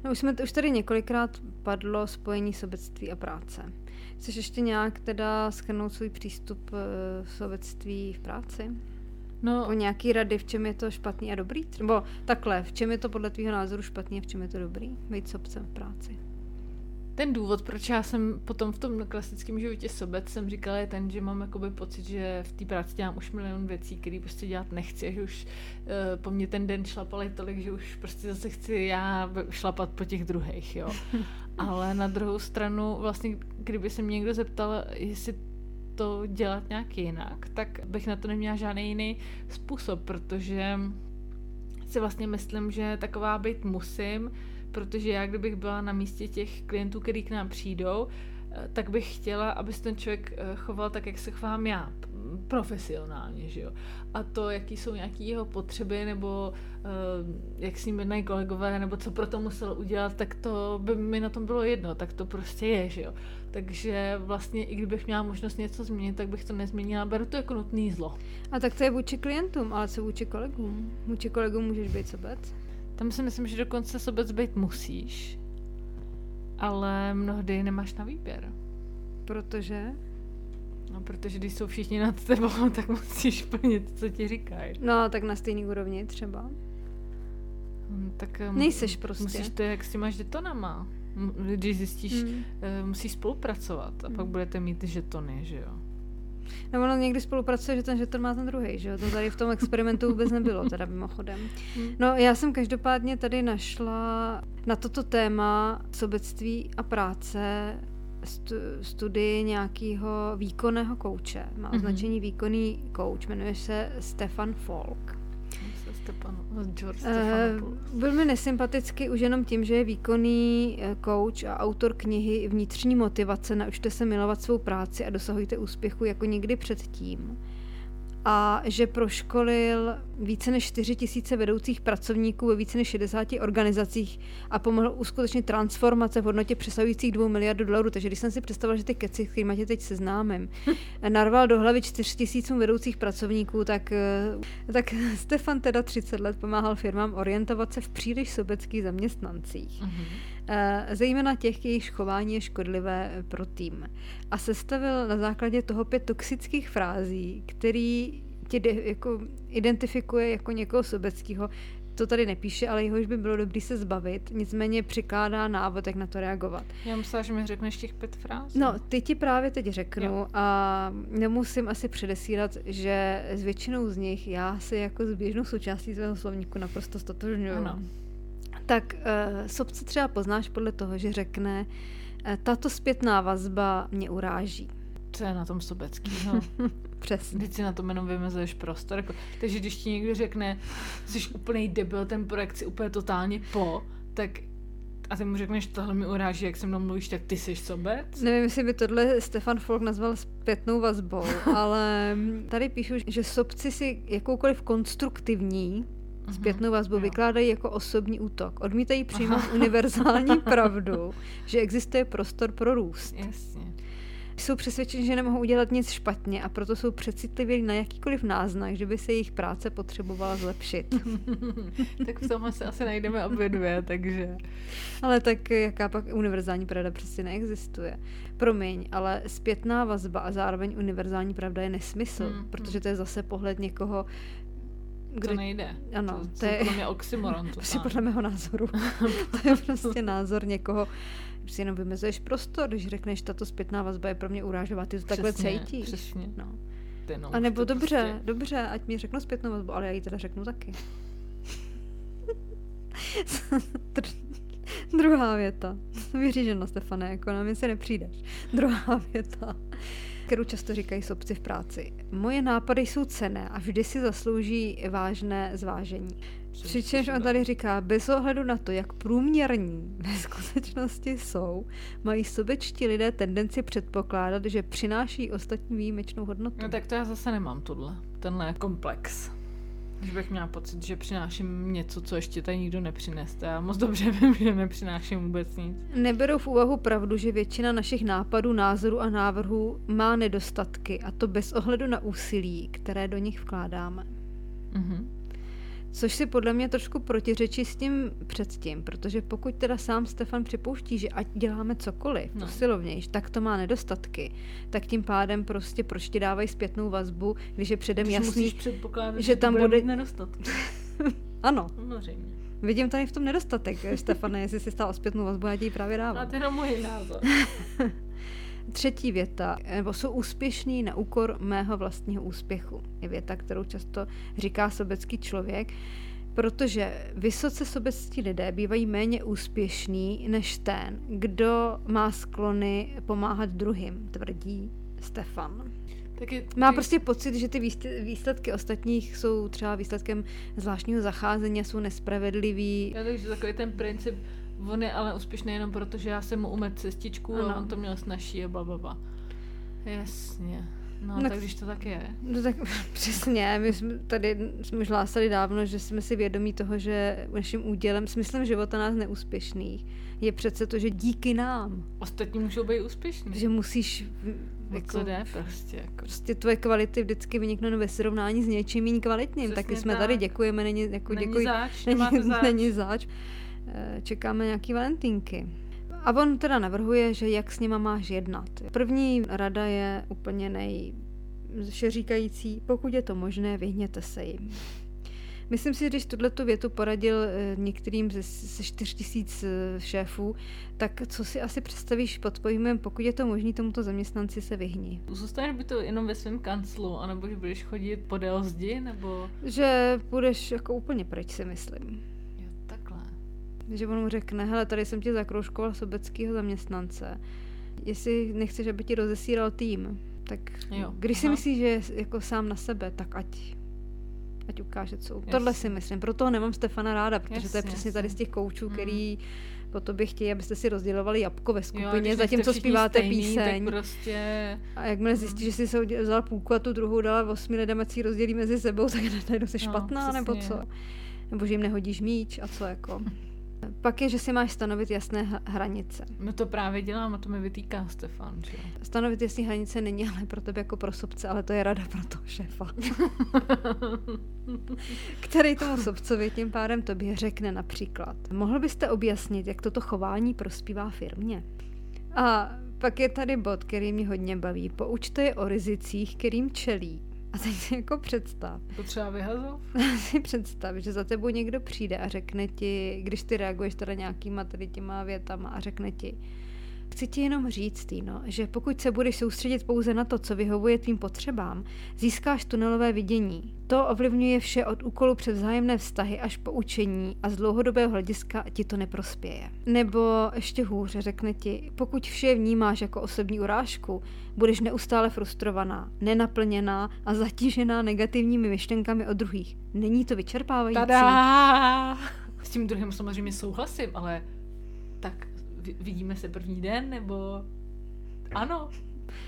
No, už, jsme, už tady několikrát padlo spojení sobectví a práce. Chceš ještě nějak teda schrnout svůj přístup eh, sobectví v práci? No, o nějaký rady, v čem je to špatný a dobrý? Nebo takhle, v čem je to podle tvého názoru špatný a v čem je to dobrý? Být sobcem v práci. Ten důvod, proč já jsem potom v tom klasickém životě sobec jsem říkala, je ten, že mám jakoby pocit, že v té práci dělám už milion věcí, které prostě dělat nechci, že už uh, po mně ten den šlapali tolik, že už prostě zase chci já šlapat po těch druhých, jo. Ale na druhou stranu, vlastně, kdyby se mě někdo zeptal, jestli to dělat nějak jinak, tak bych na to neměla žádný jiný způsob, protože si vlastně myslím, že taková být musím, protože já kdybych byla na místě těch klientů, který k nám přijdou, eh, tak bych chtěla, aby se ten člověk eh, choval tak, jak se chovám já, profesionálně, že jo. A to, jaký jsou nějaké jeho potřeby, nebo uh, jak s ním jednají kolegové, nebo co pro to musel udělat, tak to by mi na tom bylo jedno, tak to prostě je, že jo. Takže vlastně i kdybych měla možnost něco změnit, tak bych to nezměnila. Beru to jako nutný zlo. A tak to je vůči klientům, ale co vůči kolegům? Vůči kolegům můžeš být sobec? Tam si myslím, že dokonce sobec být musíš, ale mnohdy nemáš na výběr. Protože? No, protože když jsou všichni nad tebou, tak musíš plnit, co ti říkají. No, tak na stejný úrovni třeba. Hmm, tak Nejseš prostě. Musíš to, jak si máš detonama když zjistíš, hmm. uh, musí spolupracovat a hmm. pak budete mít žetony, že jo. No ono někdy spolupracuje, že ten žeton má ten druhý, že jo? To tady v tom experimentu vůbec nebylo, teda mimochodem. Hmm. No já jsem každopádně tady našla na toto téma sobectví a práce studii nějakého výkonného kouče. Má mhm. označení mm-hmm. výkonný kouč, jmenuje se Stefan Folk. Uh, byl mi nesympatický už jenom tím, že je výkonný coach a autor knihy Vnitřní motivace. Naučte se milovat svou práci a dosahujte úspěchu jako nikdy předtím a že proškolil více než 4 tisíce vedoucích pracovníků ve více než 60 organizacích a pomohl uskutečnit transformace v hodnotě přesahujících 2 miliardů dolarů. Takže když jsem si představila, že ty keci, kterými tě teď seznámím, narval do hlavy 4 tisícům vedoucích pracovníků, tak, eh, tak Stefan teda 30 let pomáhal firmám orientovat se v příliš sobeckých zaměstnancích. Mm-hmm zejména těch, jejichž chování je škodlivé pro tým. A sestavil na základě toho pět toxických frází, který tě de, jako identifikuje jako někoho sobeckého. To tady nepíše, ale jehož by bylo dobré se zbavit, nicméně přikládá návod, jak na to reagovat. Já myslím, že mi řekneš těch pět fráz. No, ty ti právě teď řeknu jo. a nemusím asi předesílat, že s většinou z nich já si jako s běžnou součástí svého slovníku naprosto stotožňuji. Ano tak uh, sobce třeba poznáš podle toho, že řekne, uh, tato zpětná vazba mě uráží. Co je na tom sobecký, no. Přesně. Teď si na tom jenom vymezuješ prostor. Jako, takže když ti někdo řekne, jsi úplný debil, ten projekt si úplně totálně po, tak a ty mu řekneš, tohle mi uráží, jak se mnou mluvíš, tak ty jsi sobec? Nevím, jestli by tohle Stefan Folk nazval zpětnou vazbou, ale tady píšu, že sobci si jakoukoliv konstruktivní zpětnou vazbu jo. vykládají jako osobní útok. Odmítají přijmout univerzální pravdu, že existuje prostor pro růst. Jasně. Jsou přesvědčeni, že nemohou udělat nic špatně a proto jsou přecitliví na jakýkoliv náznak, že by se jejich práce potřebovala zlepšit. tak v tomhle se asi najdeme obě dvě, takže... Ale tak jaká pak univerzální pravda přesně neexistuje. Promiň, ale zpětná vazba a zároveň univerzální pravda je nesmysl, hmm, protože hmm. to je zase pohled někoho, kdy... To nejde. Ano, to, to je podle mě oxymoron. To prostě podle mého názoru. to je prostě názor někoho, si jenom vymezuješ prostor, když řekneš, tato zpětná vazba je pro mě urážová, ty to přesně, takhle cítíš. Přesně. No. A nebo dobře, prostě... dobře, ať mi řeknu zpětnou vazbu, ale já ji teda řeknu taky. Druhá věta. Vyříženo, Stefane, jako na mě se nepřijdeš. Druhá věta kterou často říkají sobci v práci. Moje nápady jsou cené a vždy si zaslouží vážné zvážení. Přičemž on tady říká, bez ohledu na to, jak průměrní ve skutečnosti jsou, mají sobečtí lidé tendenci předpokládat, že přináší ostatní výjimečnou hodnotu. No tak to já zase nemám tohle, tenhle komplex. Když bych měla pocit, že přináším něco, co ještě tady nikdo nepřineste. Já moc dobře vím, že nepřináším vůbec nic. Neberou v úvahu pravdu, že většina našich nápadů, názorů a návrhů má nedostatky a to bez ohledu na úsilí, které do nich vkládáme. Mhm. Což si podle mě trošku protiřečí s tím předtím, protože pokud teda sám Stefan připouští, že ať děláme cokoliv, no. posilovnějš, tak to má nedostatky, tak tím pádem prostě proč ti dávají zpětnou vazbu, když je předem Když jasný, že tam bude... nedostatky. Ano, Samozřejmě. vidím tady v tom nedostatek, Stefane, jestli si stál zpětnou vazbu, já ti ji právě A dávám. to je jenom můj názor. Třetí věta, nebo jsou úspěšní na úkor mého vlastního úspěchu. Je věta, kterou často říká sobecký člověk, protože vysoce sobeckí lidé bývají méně úspěšní než ten, kdo má sklony pomáhat druhým, tvrdí Stefan. Taky Má ty- prostě pocit, že ty výsledky- výsledky ostatních jsou třeba výsledkem zvláštního zacházení a jsou nespravedlivý. Já takže takový ten princip, on je ale úspěšný jenom proto, že já jsem mu umet cestičku a Ano. on to měl snažší a blablabla. Jasně. No, No tak k- když to tak je. No tak přesně, my jsme tady jsme už hlásali dávno, že jsme si vědomí toho, že naším údělem, smyslem života nás neúspěšných je přece to, že díky nám, Ostatní můžou být úspěšní. že musíš O jako, co jde prostě. Jako. prostě tvoje kvality vždycky vyniknou ve srovnání s něčím méně kvalitním. Přesně Taky jsme tak. tady, děkujeme, není, jako Není děkuji, zač, není, zač. není zač. Eh, Čekáme nějaký valentínky. A on teda navrhuje, že jak s nima máš jednat. První rada je úplně nej říkající, pokud je to možné, vyhněte se jim. Myslím si, že když tuhle tu větu poradil eh, některým ze, ze 4 tisíc eh, šéfů, tak co si asi představíš pod pojmem, pokud je to možné tomuto zaměstnanci se vyhni. Zůstaneš by to jenom ve svém kanclu, anebo že budeš chodit podél zdi, nebo... Že budeš jako úplně pryč, si myslím. Jo. Že on mu řekne, hele, tady jsem ti zakroužkoval sobeckého zaměstnance. Jestli nechceš, aby ti rozesíral tým, tak Jo, když si aha. myslíš, že je jako sám na sebe, tak ať ať ukáže, co. Jasně. Tohle si myslím. Proto nemám Stefana ráda, protože to je přesně tady z těch koučů, Mm. který po tobě chtějí, abyste si rozdělovali jabko ve Jo, skupině, když zatímco zpíváte stejný, píseň. Tak prostě... A jakmile zjistí, že si se vzala půlku a tu druhou dala osmi lidem, ať si rozdělí mezi sebou, tak najednou jsi No, špatná, nebo přesně. co? Nebo že jim nehodíš míč a co jako. Pak je, že si máš stanovit jasné hranice. No to právě dělám a to mi vytýká Stefan, že. Stanovit jasné hranice není ale pro tebe jako pro sobce, ale to je rada pro toho šéfa. Který tomu sobcovi tím pádem tobě řekne například. Mohl byste objasnit, jak toto chování prospívá firmě? A pak je tady bod, který mě hodně baví. Poučte je o rizicích, kterým čelí. A teď si jako představ, Potřeba vyhazov? si představ, že za tebou někdo přijde a řekne ti, když ty reaguješ teda nějakýma tady těma větama a řekne ti, chci ti jenom říct, Týno, že pokud se budeš soustředit pouze na to, co vyhovuje tvým potřebám, získáš tunelové vidění. To ovlivňuje vše od úkolu přes vzájemné vztahy až po učení a z dlouhodobého hlediska ti to neprospěje. Nebo ještě hůře řekne ti, pokud vše vnímáš jako osobní urážku, budeš neustále frustrovaná, nenaplněná a zatížená negativními myšlenkami o druhých. Není to vyčerpávající? Tada! S tím druhým samozřejmě souhlasím, ale tak vidíme se první den, nebo... Ano.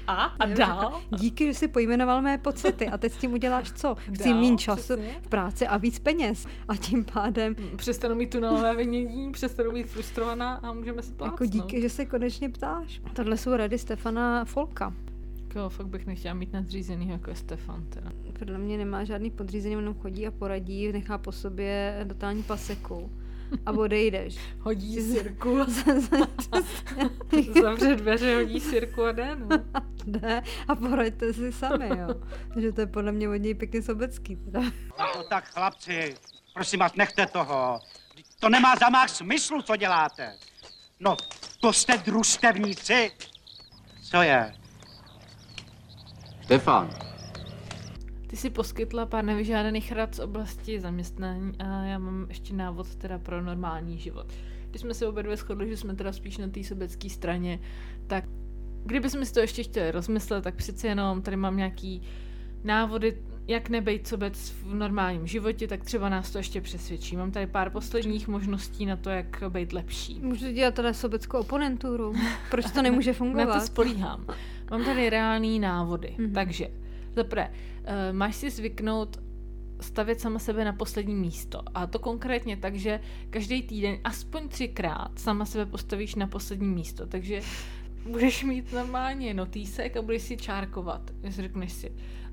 A? A Jo, dál? Díky, že jsi pojmenoval mé pocity a teď s tím uděláš co? Chci Dál, méně času přesně. v práci a víc peněz. A tím pádem Přestanu mít tunelové vinění, přestanu být frustrovaná a můžeme se plácnout. jako díky, že se konečně ptáš. Tohle jsou rady Stefana Folka. Jo, fakt bych nechtěla mít nadřízený jako je Stefan teda. Podle mě nemá žádný podřízení, jenom chodí a poradí, nechá po sobě totální paseku a odejdeš. Hodí Jsi- sirku, zavře dveře, hodí sirku a jde, no. Jde a poraďte si sami, jo. Takže to je podle mě od něj pěkně sobecký. Teda. No tak chlapci, prosím vás, nechte toho. To nemá za máš smyslu, co děláte. No, to jste družstevníci. Co je? Stefan, Ty si poskytla pár nevyžádaných rad z oblasti zaměstnání a já mám ještě návod teda pro normální život. když jsme se obě dvě shodli, že jsme teda spíš na té sobecké straně, tak kdybychom si to ještě chtěli rozmyslet, tak přeci jenom tady mám nějaký návody, jak nebejt sobec v normálním životě, tak třeba nás to ještě přesvědčí. Mám tady pár posledních možností na to, jak být lepší. Můžu dělat teda sobeckou oponenturu. Proč to nemůže fungovat? Na to spolíhám. Mám tady reální návody. Mm-hmm. Takže, zaprvé, máš si zvyknout stavět sama sebe na poslední místo. A to konkrétně tak, že každý týden aspoň třikrát sama sebe postavíš na poslední místo. Takže budeš mít normálně notýsek a budeš si čárkovat. Řekneš si,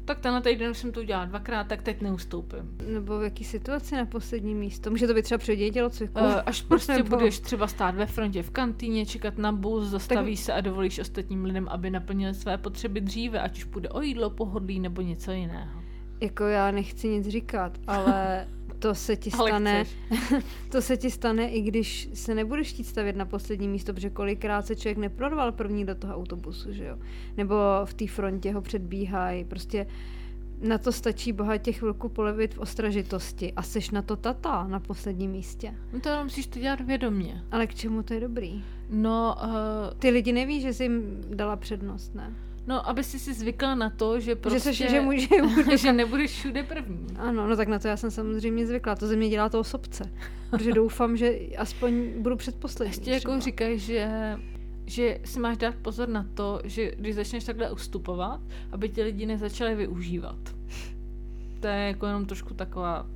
tak tenhle týden už jsem to udělala dvakrát, tak teď neustoupím. Nebo v jaký situaci na poslední místo? Může to být třeba při tělocviku? Uh, až prostě Nebo... budeš třeba stát ve frontě v kantýně, čekat na bus, zastavíš tak... se a dovolíš ostatním lidem, aby naplnili své potřeby dříve, ať už půjde o jídlo, pohodlí nebo něco jiného. Jako já nechci nic říkat, ale to se ti stane, to se ti stane, i když se nebudeš chtít stavět na poslední místo, protože kolikrát se člověk neprorval první do toho autobusu, že jo? Nebo v té frontě ho předbíhají, prostě na to stačí bohatě chvilku polevit v ostražitosti a seš na to tata na posledním místě. No to musíš to dělat vědomě. Ale k čemu to je dobrý? No, uh... ty lidi neví, že jsi jim dala přednost, ne? No, aby si si zvykla na to, že prostě... Že, seš, že, může, že nebudeš všude první. Ano, no tak na to já jsem samozřejmě zvykla. To ze mě dělá to osobce. Protože doufám, že aspoň budu předposlední. Ještě jako říkají, že že si máš dát pozor na to, že když začneš takhle ustupovat, aby ti lidi nezačali využívat. To je jako jenom trošku taková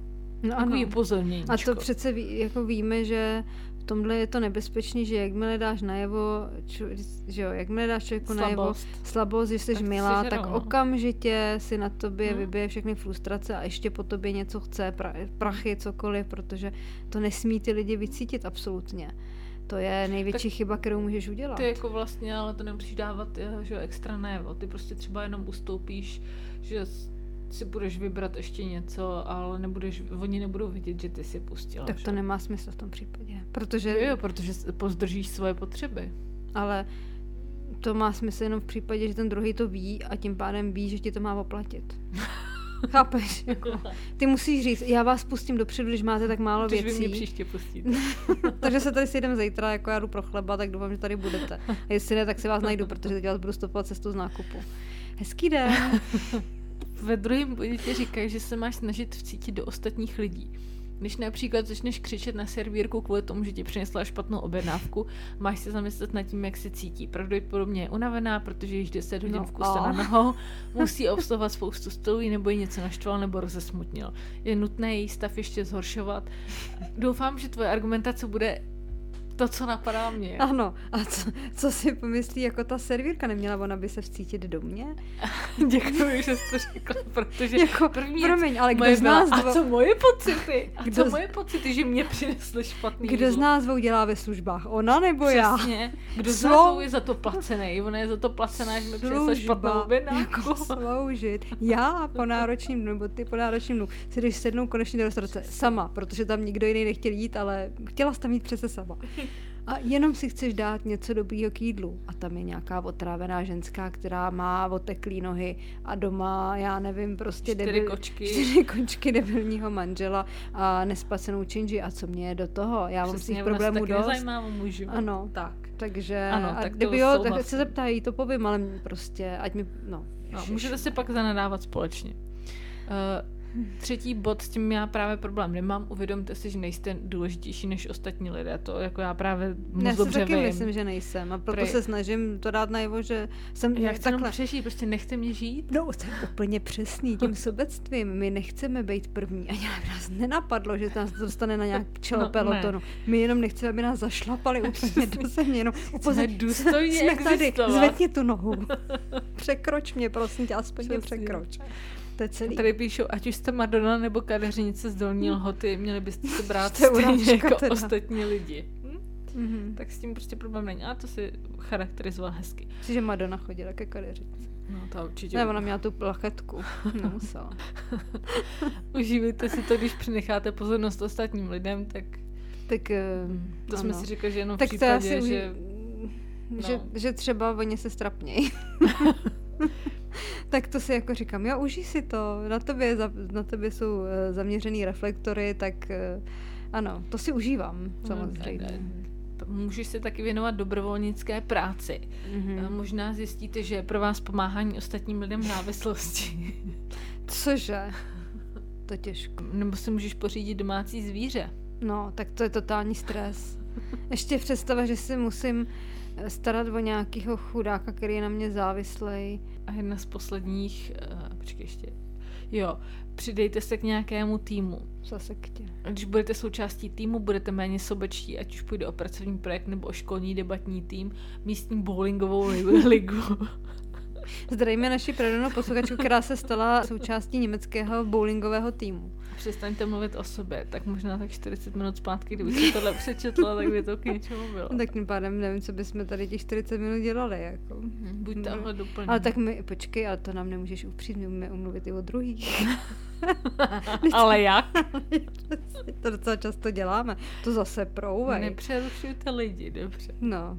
no takový upozornění. A to přece ví, jako víme, že v tomhle je to nebezpečný, že jakmile dáš najevo, čo, že jo, jakmile dáš člověku slabost. najevo slabost, že jsi milá, tak no. okamžitě si na tobě hmm. vybije všechny frustrace a ještě po tobě něco chce, pra, prachy, cokoliv, protože to nesmí ty lidi vycítit absolutně. To je největší tak chyba, kterou můžeš udělat. Ty jako vlastně, ale to nemusíš dávat eh, že extra najevo. Ty prostě třeba jenom ustoupíš, že si budeš vybrat ještě něco, ale nebudeš, oni nebudou vidět, že ty si pustila. Tak že? to nemá smysl v tom případě. Protože... Jo, jo, protože pozdržíš svoje potřeby. Ale to má smysl jenom v případě, že ten druhý to ví a tím pádem ví, že ti to má oplatit. Chápeš? Jako, ty musíš říct, já vás pustím dopředu, když máte tak málo Protože věcí. Vy mě příště pustíte. Takže se tady sjedem zítra, jako já jdu pro chleba, tak doufám, že tady budete. A jestli ne, tak si vás najdu, protože teď vás budu stopovat cestu z nákupu. Hezký den. ve druhém bodě ti říkají, že se máš snažit vcítit do ostatních lidí. Když například začneš křičet na servírku kvůli tomu, že ti přinesla špatnou objednávku, máš se zamyslet nad tím, jak se cítí. Pravděpodobně je unavená, protože již 10 hodin no, v kuse na nohou, musí obsluhovat spoustu stolů, nebo ji něco naštval nebo rozesmutnil. Je nutné její stav ještě zhoršovat. Doufám, že tvoje argumentace bude to, co napadá mě. Ano, a co, co si pomyslí, jako ta servírka neměla ona by se vcítit do mě? Děkuji, že jsi to řekla, protože jako, první promiň, ale kdo z nás dvou... A co moje pocity? A kdo co moje pocity, že mě přinesly špatný Kdo jídlo? z nás dvou dělá ve službách? Ona nebo Přesně. já? Přesně. Kdo z nás dvou je za to placený? Ona je za to placená, že mi přinesla špatnou objednávku. Jako sloužit. Já po náročním dnu, nebo ty po náročním dnu, si jdeš sednout konečně do restaurace sama, protože tam nikdo jiný nechtěl jít, ale chtěla jsi tam jít přece sama a jenom si chceš dát něco dobrýho k jídlu. A tam je nějaká otrávená ženská, která má oteklý nohy a doma, já nevím, prostě čtyři debil, kočky. čtyři kočky debilního manžela a nespacenou činži. A co mě je do toho? Já mám svých problémů dost. Nezajímá muži. Ano. Tak. Takže, ano, a tak kdyby jo, tak se zeptají, to povím, ale prostě, ať mi, no. no můžete si pak zanadávat společně. Uh, Třetí bod, s tím já právě problém nemám. Uvědomte si, že nejste důležitější než ostatní lidé. To jako já právě moc já dobře taky vím. myslím, že nejsem. A proto Prý... se snažím to dát najevo, že jsem já chci takhle... přežít, prostě nechte mě žít. No, to je úplně přesný. Tím sobectvím my nechceme být první. A nějak nás nenapadlo, že nás to dostane na nějak čelo no, pelotonu. Ne. My jenom nechceme, aby nás zašlapali úplně do země. Jenom upozorně, důstojně jsme tady, zvedni tu nohu. Překroč mě, prosím tě, aspoň mě překroč. To je celý. Tady píšou, ať už jste Madonna nebo kadeřnice z Dolní Lhoty, měli byste se brát stejně jako teda. ostatní lidi. Hm? Mm-hmm. Tak s tím prostě problém není. A to si charakterizoval hezky. Že Madonna chodila ke kadeřnici. No to určitě. Ne, ona měla tu plachetku. Nemusela. Užívejte si to, když přenecháte pozornost ostatním lidem, tak... Tak to ano. jsme si řekli, že jenom tak v případě, to asi že... No. Že, že třeba oni se strapnějí. tak to si jako říkám, jo, užij si to, na tobě, na tobě jsou uh, zaměřený reflektory, tak uh, Ano, to si užívám, samozřejmě. Můžeš se taky věnovat dobrovolnické práci. Mm-hmm. Možná zjistíte, že je pro vás pomáhání ostatním lidem závislosti. Cože? To těžko. Nebo si můžeš pořídit domácí zvíře. No, tak to je totální stres. Ještě představa, že si musím eh, starat o nějakého chudáka, který je na mě závislej. A jedna z posledních, uh, počkej ještě, jo, přidejte se k nějakému týmu. Zase k tě. Když budete součástí týmu, budete méně sobečtí, ať už půjde o pracovní projekt nebo o školní debatní tým, místní bowlingovou ligu. Zdravíme naši pravidelnou posluchačku, která se stala součástí německého bowlingového týmu. Přestaňte mluvit o sobě, tak možná tak 40 minut zpátky, kdyby si tohle přečetla, tak by to k něčemu bylo. Tak tím pádem nevím, co bychom tady těch 40 minut dělali. Jako. Buď tohle doplně. Ale tak mi, počkej, ale to nám nemůžeš upřít, my umíme umluvit i o druhých. ale jak? to docela často děláme. To zase prouvej. Nepřerušujte lidi, dobře. No.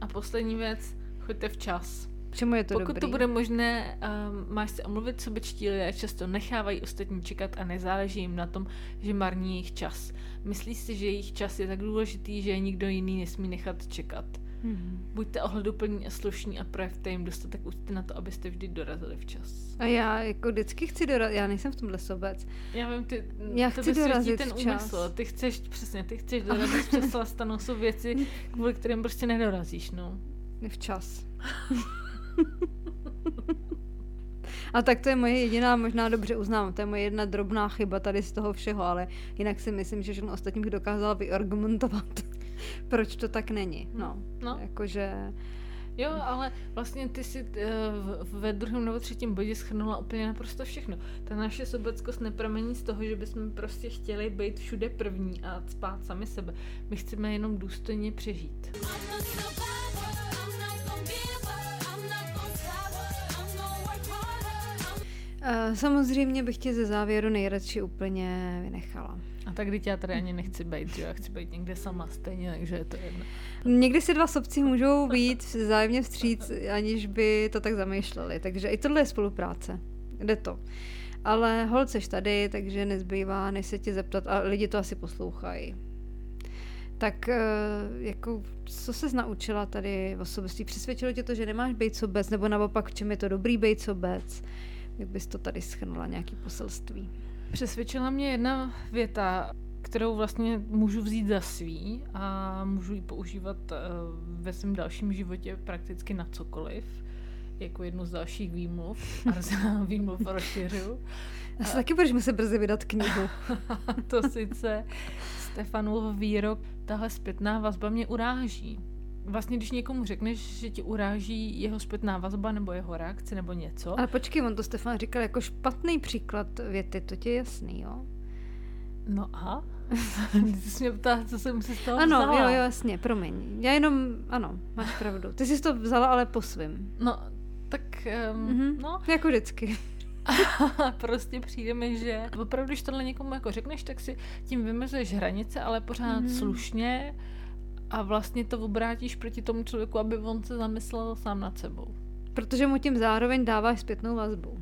A poslední věc, choďte včas. Čemu je to Pokud dobrý? to bude možné, um, máš se omluvit, sobečtí lidé často nechávají ostatní čekat a nezáleží jim na tom, že marní jejich čas. Myslí si, že jejich čas je tak důležitý, že je nikdo jiný nesmí nechat čekat. Hmm. Buďte ohleduplní a slušní a projevte jim dostatek úcty na to, abyste vždy dorazili včas. A já jako vždycky chci dorazit, já nejsem v tomhle sobec. Já vím, ty, já chci dorazit ten včas. úmysl, ty chceš, přesně, ty chceš dorazit včas, ale stanou jsou věci, kvůli kterým prostě nedorazíš, no. Včas. A tak to je moje jediná, možná dobře uznám, to je moje jedna drobná chyba tady z toho všeho, ale jinak si myslím, že všechno ostatní bych dokázala vyargumentovat, proč to tak není. No, no. jakože... Jo, ale vlastně ty si uh, ve druhém nebo třetím bodě schrnula úplně naprosto všechno. Ta naše sobeckost nepramení z toho, že bychom prostě chtěli být všude první a spát sami sebe. My chceme jenom důstojně přežít. Uh, samozřejmě bych tě ze závěru nejradši úplně vynechala. A tak teď já tady ani nechci být, že já chci být někde sama stejně, takže je to jedno. Někdy si dva sobci můžou být vzájemně vstříc, aniž by to tak zamýšleli, takže i tohle je spolupráce. Jde to. Ale holc seš tady, takže nezbývá, než se tě zeptat, a lidi to asi poslouchají. Tak jako, co ses naučila tady v osobnosti? Přesvědčilo tě to, že nemáš být sobec, nebo naopak, v čem je to dobrý být sobec? Jak bys to tady schrnula, nějaký poselství? Přesvědčila mě jedna věta, kterou vlastně můžu vzít za svý a můžu ji používat ve svém dalším životě prakticky na cokoliv, jako jednu z dalších výmluv. Arzenál výmluv rozšiřu. Já se taky budeš muset brzy vydat knihu. to sice Stefanův výrok, tahle zpětná vazba mě uráží vlastně, když někomu řekneš, že ti uráží jeho zpětná vazba nebo jeho reakce nebo něco. Ale počkej, on to Stefan říkal jako špatný příklad věty, to ti je jasný, jo? No a? Ty jsi mě ptá, co jsem si z toho Ano, vzala. jo, jo, jasně, promiň. Já jenom, ano, máš pravdu. Ty jsi to vzala ale po svým. No, tak, um, mm-hmm. no. Jako vždycky. prostě přijde mi, že opravdu, když tohle někomu jako řekneš, tak si tím vymezuješ hranice, ale pořád mm-hmm. slušně a vlastně to obrátíš proti tomu člověku, aby on se zamyslel sám nad sebou. Protože mu tím zároveň dáváš zpětnou vazbu.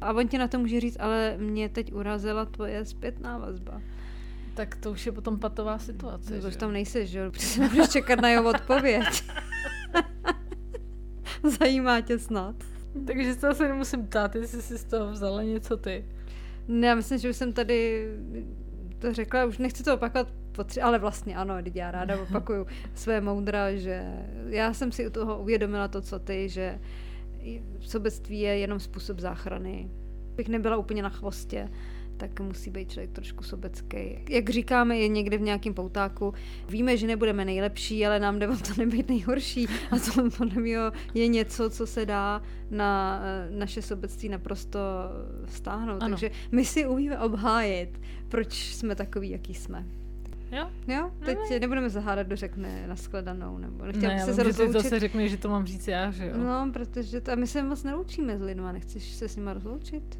A on ti na to může říct, ale mě teď urazila tvoje zpětná vazba. Tak to už je potom patová situace. To už tam nejseš, že jo? Protože nebudeš čekat na jeho odpověď. Zajímá tě snad. Takže se asi nemusím ptát, jestli jsi z toho vzala něco ty. Ne, já myslím, že už jsem tady to řekla, už nechci to opakovat potři- ale vlastně ano, teď já ráda opakuju své moudra, že já jsem si u toho uvědomila to, co ty, že sobectví je jenom způsob záchrany. Bych nebyla úplně na chvostě, tak musí být člověk trošku sobecký. Jak říkáme je někde v nějakém poutáku, víme, že nebudeme nejlepší, ale nám jde o to nebýt nejhorší. A to podle mě je něco, co se dá na naše sobectví naprosto stáhnout. Ano. Takže my si umíme obhájit, proč jsme takový, jaký jsme. Jo? Jo? Teď no, nebudeme zahádat, kdo řekne nashledanou, nebo nechtěla ne, se rozloučit. zase řekne, že to mám říct já, že jo? No, protože to, a my se moc neloučíme s lidma, nechceš se s nima rozloučit?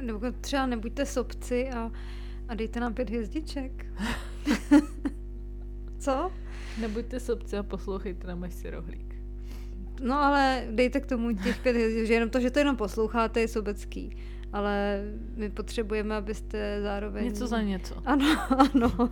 Nebo třeba nebuďte sobci a, a dejte nám pět hvězdiček. Co? Nebuďte sobci a poslouchejte na si rohlík. No ale dejte k tomu těch pět hvězdiček, že jenom to, že to jenom posloucháte, je sobecký. Ale my potřebujeme, abyste zároveň... Něco za něco. Ano, ano.